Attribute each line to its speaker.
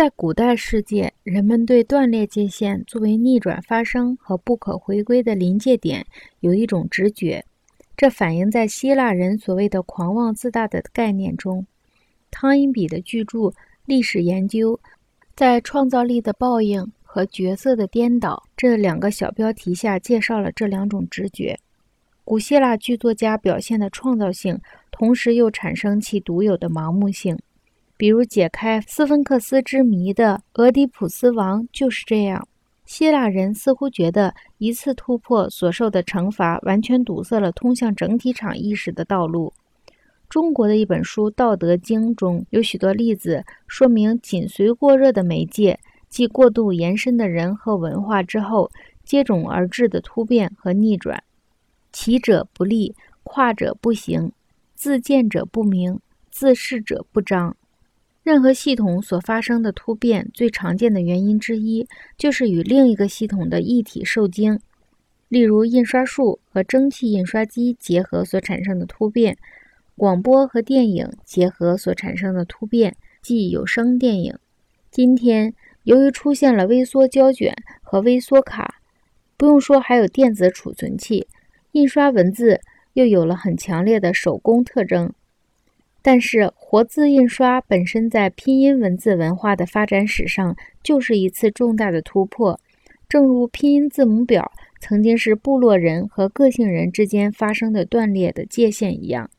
Speaker 1: 在古代世界，人们对断裂界限作为逆转发生和不可回归的临界点有一种直觉，这反映在希腊人所谓的狂妄自大的概念中。汤因比的巨著《历史研究》在“创造力的报应”和“角色的颠倒”这两个小标题下介绍了这两种直觉。古希腊剧作家表现的创造性，同时又产生其独有的盲目性。比如解开斯芬克斯之谜的俄狄浦斯王就是这样。希腊人似乎觉得一次突破所受的惩罚完全堵塞了通向整体场意识的道路。中国的一本书《道德经》中有许多例子，说明紧随过热的媒介，即过度延伸的人和文化之后接踵而至的突变和逆转。起者不立，跨者不行，自见者不明，自是者不彰。任何系统所发生的突变，最常见的原因之一就是与另一个系统的一体受精。例如，印刷术和蒸汽印刷机结合所产生的突变，广播和电影结合所产生的突变，即有声电影。今天，由于出现了微缩胶卷和微缩卡，不用说还有电子储存器，印刷文字又有了很强烈的手工特征。但是，活字印刷本身在拼音文字文化的发展史上就是一次重大的突破，正如拼音字母表曾经是部落人和个性人之间发生的断裂的界限一样。